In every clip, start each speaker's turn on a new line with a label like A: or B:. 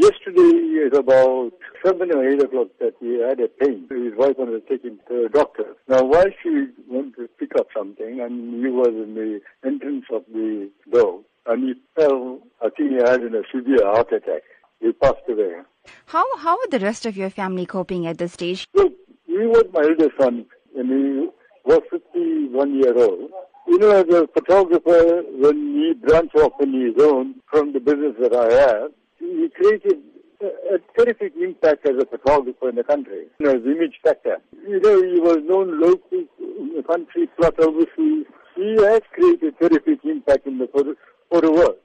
A: Yesterday at about 7 or 8 o'clock that he had a pain. His wife wanted to take him to the doctor. Now while she went to pick up something and he was in the entrance of the door and he fell, I think he had a severe heart attack. He passed away.
B: How how are the rest of your family coping at this stage?
A: Look, he was my eldest son and he was 51 year old. You know, as a photographer, when he branched off on his own from the business that I have, he created a terrific impact as a photographer in the country, you know, his image factor. You know, he was known locally in the country, plus overseas. He has created terrific impact in the photo, photo world.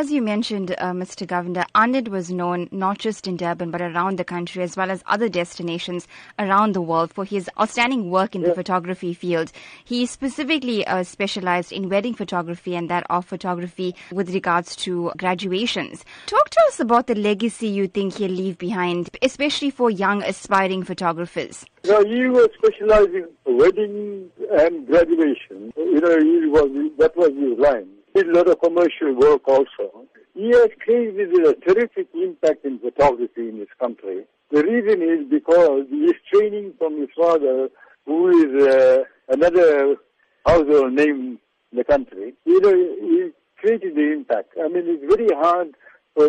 B: As you mentioned, uh, Mr. Govender, Anand was known not just in Durban but around the country as well as other destinations around the world for his outstanding work in
A: Yeah.
B: the photography field. He specifically uh, specialized in wedding photography and that of photography with regards to graduations. Talk to us about the legacy you think he'll leave behind, especially for young aspiring photographers.
A: Now, he was specializing in weddings and graduation. You know, he was, that was his line. Did a lot of commercial work also. He has created a terrific impact in photography in this country. The reason is because he is training from his father, who is uh, another household name in the country. You know, he created the impact. I mean, it's very hard for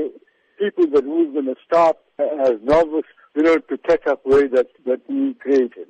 A: people that who's going to start as novice, you know, to catch up way that, that he created.